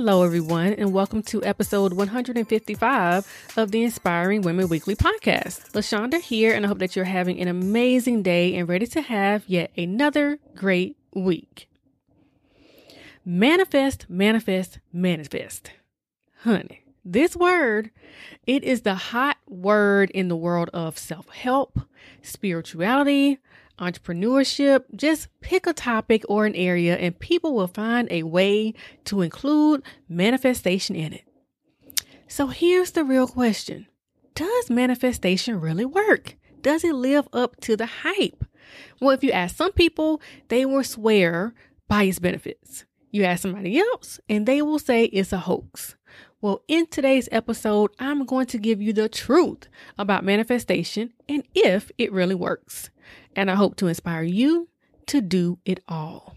Hello, everyone, and welcome to episode 155 of the Inspiring Women Weekly podcast. LaShonda here, and I hope that you're having an amazing day and ready to have yet another great week. Manifest, manifest, manifest. Honey, this word, it is the hot word in the world of self-help, spirituality, entrepreneurship, just pick a topic or an area and people will find a way to include manifestation in it. So here's the real question. Does manifestation really work? Does it live up to the hype? Well, if you ask some people, they will swear by its benefits. You ask somebody else and they will say it's a hoax. Well, in today's episode, I'm going to give you the truth about manifestation and if it really works and I hope to inspire you to do it all.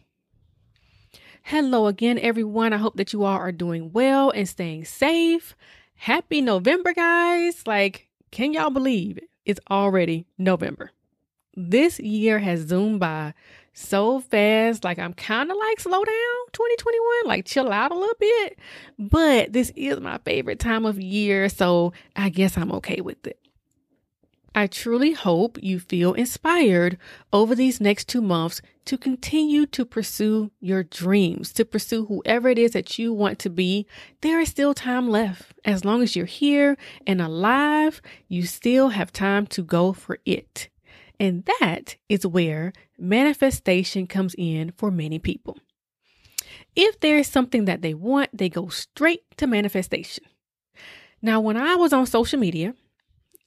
Hello again, everyone. I hope that you all are doing well and staying safe. Happy November, guys. Like, can y'all believe it? It's already November. This year has zoomed by so fast. Like, I'm kind of like, slow down 2021, like, chill out a little bit. But this is my favorite time of year. So I guess I'm okay with it. I truly hope you feel inspired over these next two months to continue to pursue your dreams, to pursue whoever it is that you want to be. There is still time left. As long as you're here and alive, you still have time to go for it. And that is where manifestation comes in for many people. If there is something that they want, they go straight to manifestation. Now, when I was on social media,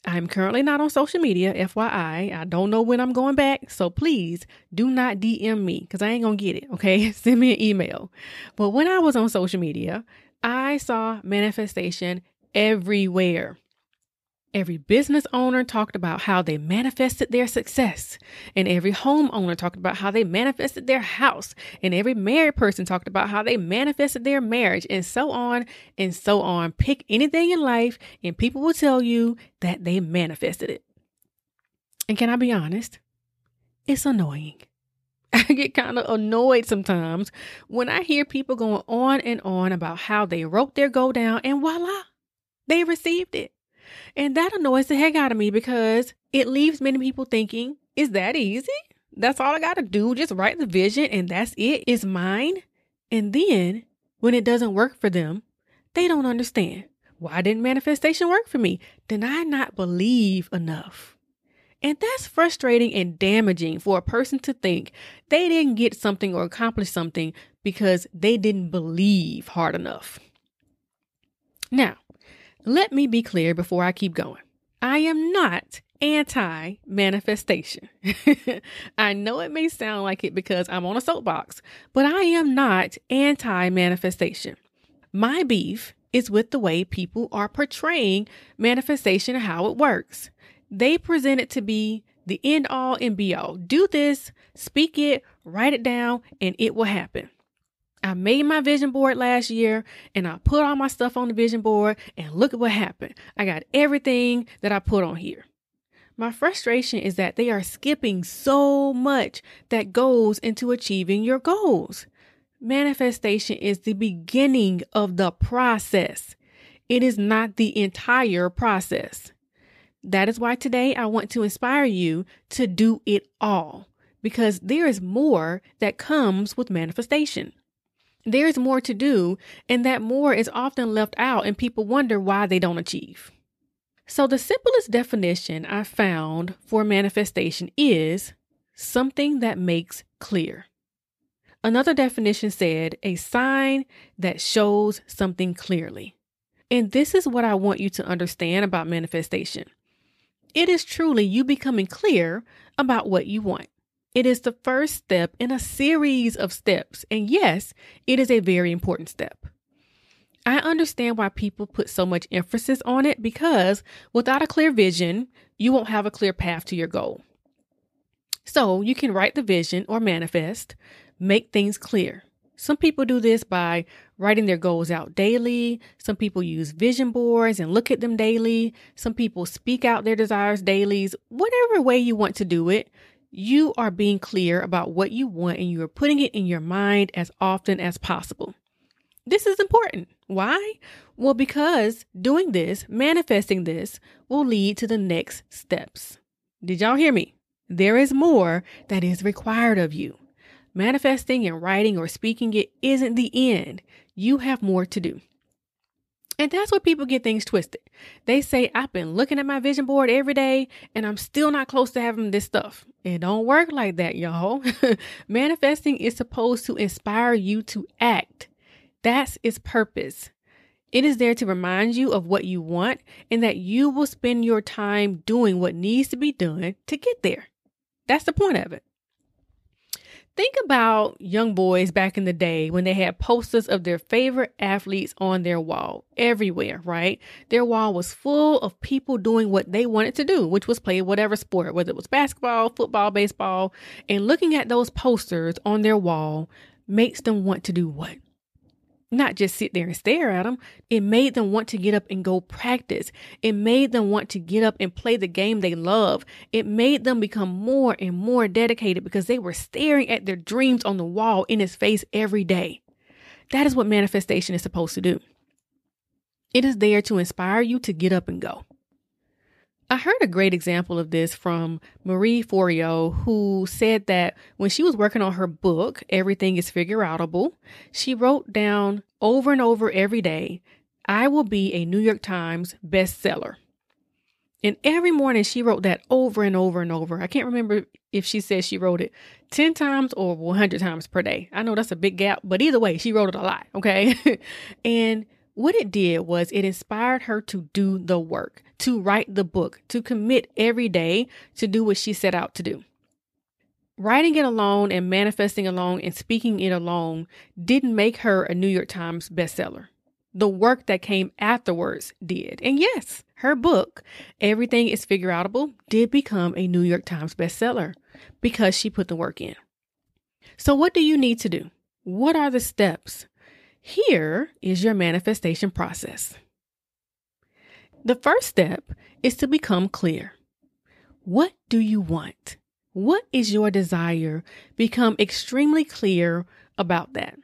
I'm currently not on social media, FYI. I don't know when I'm going back. So please do not DM me because I ain't to get it. Okay. Send me an email. But when I was on social media, I saw manifestation everywhere. Every business owner talked about how they manifested their success, and every homeowner talked about how they manifested their house, and every married person talked about how they manifested their marriage, and so on and so on. Pick anything in life, and people will tell you that they manifested it. And can I be honest? It's annoying. I get kind of annoyed sometimes when I hear people going on and on about how they wrote their goal down and voila, they received it. And that annoys the heck out of me because it leaves many people thinking, is that easy? That's all I got to do. Just write the vision and that's it. It's mine. And then when it doesn't work for them, they don't understand. Why didn't manifestation work for me? Did I not believe enough? And that's frustrating and damaging for a person to think they didn't get something or accomplish something because they didn't believe hard enough. Now, let me be clear before I keep going. I am not anti manifestation. I know it may sound like it because I'm on a soapbox, but I am not anti manifestation. My beef is with the way people are portraying manifestation and how it works. They present it to be the end all and be all. Do this, speak it, write it down, and it will happen. I made my vision board last year and I put all my stuff on the vision board and look at what happened. I got everything that I put on here. My frustration is that they are skipping so much that goes into achieving your goals. Manifestation is the beginning of the process. It is not the entire process. That is why today I want to inspire you to do it all because there is more that comes with manifestation. There's more to do, and that more is often left out, and people wonder why they don't achieve. So, the simplest definition I found for manifestation is something that makes clear. Another definition said a sign that shows something clearly. And this is what I want you to understand about manifestation. It is truly you becoming clear about what you want. It is the first step in a series of steps. And yes, it is a very important step. I understand why people put so much emphasis on it because without a clear vision, you won't have a clear path to your goal. So you can write the vision or manifest, make things clear. Some people do this by writing their goals out daily. Some people use vision boards and look at them daily. Some people speak out their desires daily. Whatever way you want to do it, you are being clear about what you want and you are putting it in your mind as often as possible. This is important. Why? Well, because doing this, manifesting this, will lead to the next steps. Did y'all hear me? There is more that is required of you. Manifesting and writing or speaking it isn't the end. You have more to do. And that's where people get things twisted. They say, I've been looking at my vision board every day and I'm still not close to having this stuff. It don't work like that, y'all. Manifesting is supposed to inspire you to act. That's its purpose. It is there to remind you of what you want and that you will spend your time doing what needs to be done to get there. That's the point of it. Think about young boys back in the day when they had posters of their favorite athletes on their wall everywhere, right? Their wall was full of people doing what they wanted to do, which was play whatever sport, whether it was basketball, football, baseball. And looking at those posters on their wall makes them want to do what? Not just sit there and stare at them. It made them want to get up and go practice. It made them want to get up and play the game they love. It made them become more and more dedicated because they were staring at their dreams on the wall in his face every day. That is what manifestation is supposed to do. It is there to inspire you to get up and go. I heard a great example of this from Marie Forleo, who said that when she was working on her book, Everything is Figure Outable, she wrote down over and over every day, I will be a New York Times bestseller. And every morning she wrote that over and over and over. I can't remember if she said she wrote it 10 times or 100 times per day. I know that's a big gap, but either way, she wrote it a lot. Okay. and what it did was it inspired her to do the work, to write the book, to commit every day to do what she set out to do. Writing it alone and manifesting alone and speaking it alone didn't make her a New York Times bestseller. The work that came afterwards did. And yes, her book, Everything is Figure Outable, did become a New York Times bestseller because she put the work in. So, what do you need to do? What are the steps? Here is your manifestation process. The first step is to become clear. What do you want? What is your desire? Become extremely clear about that.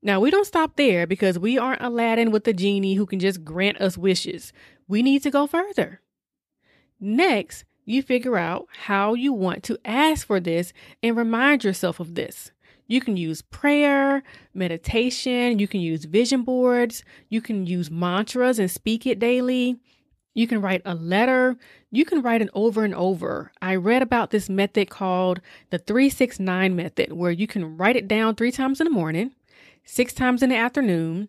Now, we don't stop there because we aren't Aladdin with the genie who can just grant us wishes. We need to go further. Next, you figure out how you want to ask for this and remind yourself of this. You can use prayer, meditation, you can use vision boards, you can use mantras and speak it daily. You can write a letter. You can write it over and over. I read about this method called the 369 method, where you can write it down three times in the morning, six times in the afternoon,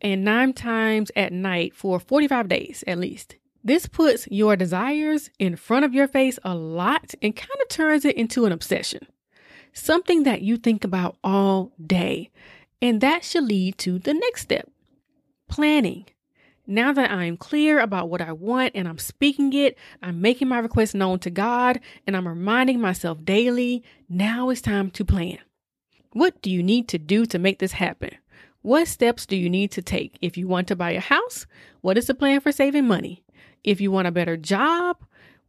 and nine times at night for 45 days at least. This puts your desires in front of your face a lot and kind of turns it into an obsession something that you think about all day. And that should lead to the next step planning. Now that I'm clear about what I want and I'm speaking it, I'm making my request known to God, and I'm reminding myself daily, now it's time to plan. What do you need to do to make this happen? What steps do you need to take? If you want to buy a house, what is the plan for saving money? If you want a better job,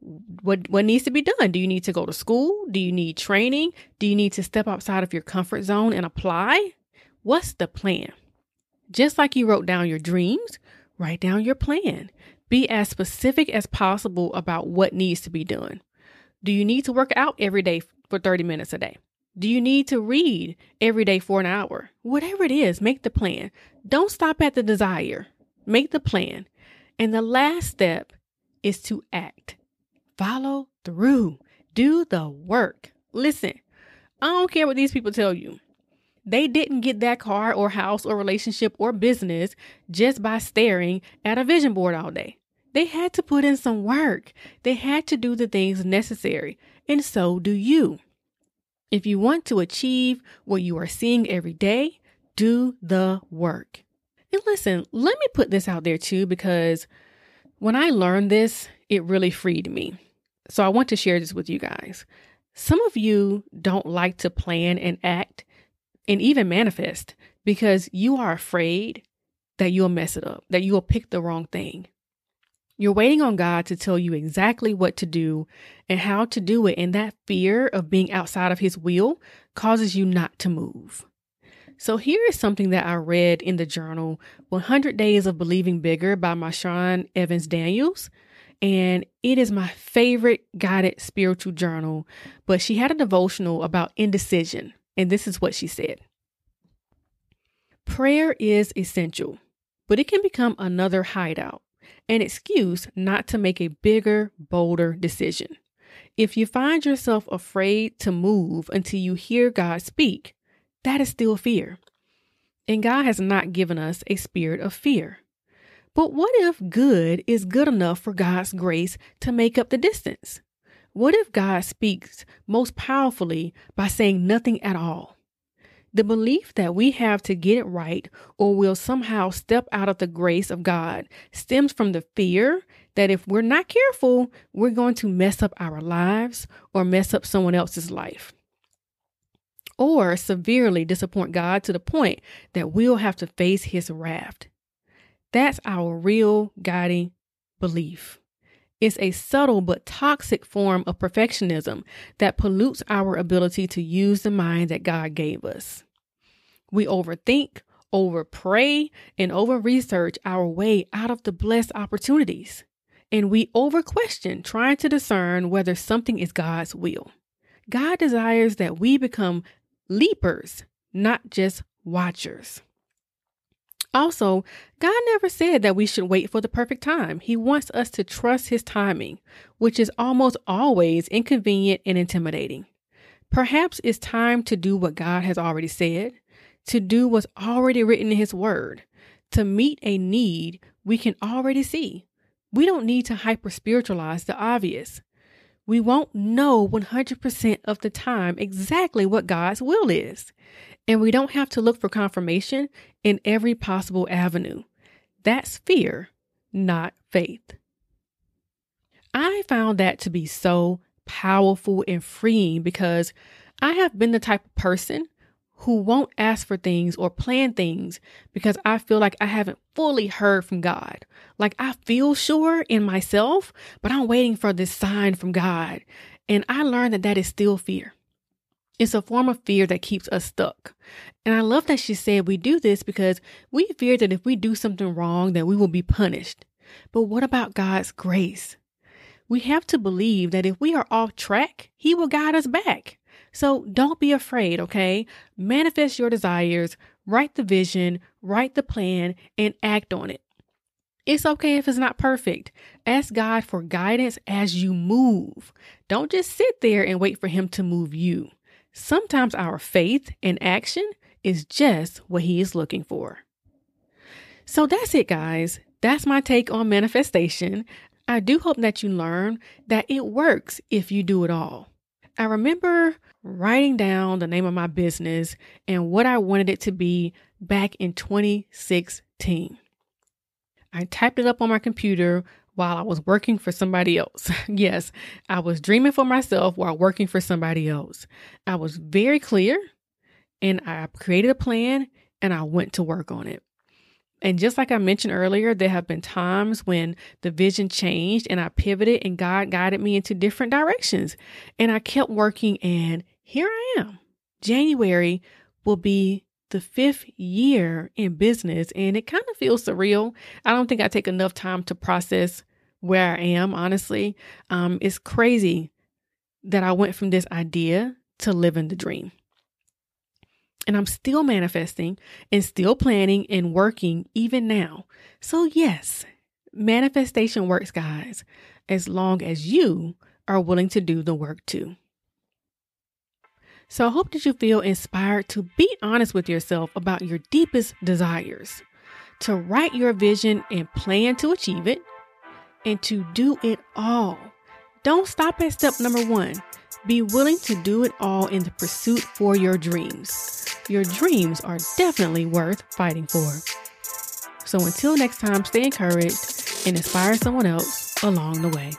what what needs to be done? Do you need to go to school? Do you need training? Do you need to step outside of your comfort zone and apply? What's the plan? Just like you wrote down your dreams write down your plan. Be as specific as possible about what needs to be done. Do you need to work out every day for 30 minutes a day? Do you need to read every day for an hour? Whatever it is make the plan. Don't stop at the desire. Make the plan. And the last step is to act Follow through. Do the work. Listen, I don't care what these people tell you. They didn't get that car or house or relationship or business just by staring at a vision board all day. They had to put in some work. They had to do the things necessary. And so do you. If you want to achieve what you are seeing every day, do the work. And listen, let me put this out there too, because when I learned this, it really freed me. So I want to share this with you guys. Some of you don't like to plan and act and even manifest because you are afraid that you'll mess it up, that you'll pick the wrong thing. You're waiting on God to tell you exactly what to do and how to do it, and that fear of being outside of His will causes you not to move. So, here is something that I read in the journal 100 Days of Believing Bigger by Marshawn Evans Daniels. And it is my favorite guided spiritual journal. But she had a devotional about indecision. And this is what she said Prayer is essential, but it can become another hideout an excuse not to make a bigger, bolder decision. If you find yourself afraid to move until you hear God speak, that is still fear. And God has not given us a spirit of fear. But what if good is good enough for God's grace to make up the distance? What if God speaks most powerfully by saying nothing at all? The belief that we have to get it right or will somehow step out of the grace of God stems from the fear that if we're not careful, we're going to mess up our lives or mess up someone else's life. Or severely disappoint God to the point that we'll have to face his wrath. That's our real guiding belief. It's a subtle but toxic form of perfectionism that pollutes our ability to use the mind that God gave us. We overthink, over pray, and over research our way out of the blessed opportunities. And we over question trying to discern whether something is God's will. God desires that we become leapers, not just watchers. Also, God never said that we should wait for the perfect time. He wants us to trust His timing, which is almost always inconvenient and intimidating. Perhaps it's time to do what God has already said, to do what's already written in His Word, to meet a need we can already see. We don't need to hyper spiritualize the obvious. We won't know 100% of the time exactly what God's will is. And we don't have to look for confirmation in every possible avenue. That's fear, not faith. I found that to be so powerful and freeing because I have been the type of person who won't ask for things or plan things because I feel like I haven't fully heard from God. Like I feel sure in myself, but I'm waiting for this sign from God. And I learned that that is still fear. It's a form of fear that keeps us stuck. And I love that she said we do this because we fear that if we do something wrong, that we will be punished. But what about God's grace? We have to believe that if we are off track, He will guide us back. So don't be afraid, okay? Manifest your desires, write the vision, write the plan, and act on it. It's okay if it's not perfect. Ask God for guidance as you move. Don't just sit there and wait for Him to move you. Sometimes our faith and action is just what He is looking for. So that's it, guys. That's my take on manifestation. I do hope that you learn that it works if you do it all. I remember writing down the name of my business and what I wanted it to be back in 2016. I typed it up on my computer while I was working for somebody else. yes, I was dreaming for myself while working for somebody else. I was very clear and I created a plan and I went to work on it. And just like I mentioned earlier, there have been times when the vision changed and I pivoted and God guided me into different directions. And I kept working and here I am. January will be the fifth year in business and it kind of feels surreal. I don't think I take enough time to process where I am, honestly. Um, it's crazy that I went from this idea to living the dream. And I'm still manifesting and still planning and working even now. So, yes, manifestation works, guys, as long as you are willing to do the work too. So, I hope that you feel inspired to be honest with yourself about your deepest desires, to write your vision and plan to achieve it, and to do it all. Don't stop at step number one. Be willing to do it all in the pursuit for your dreams. Your dreams are definitely worth fighting for. So until next time, stay encouraged and inspire someone else along the way.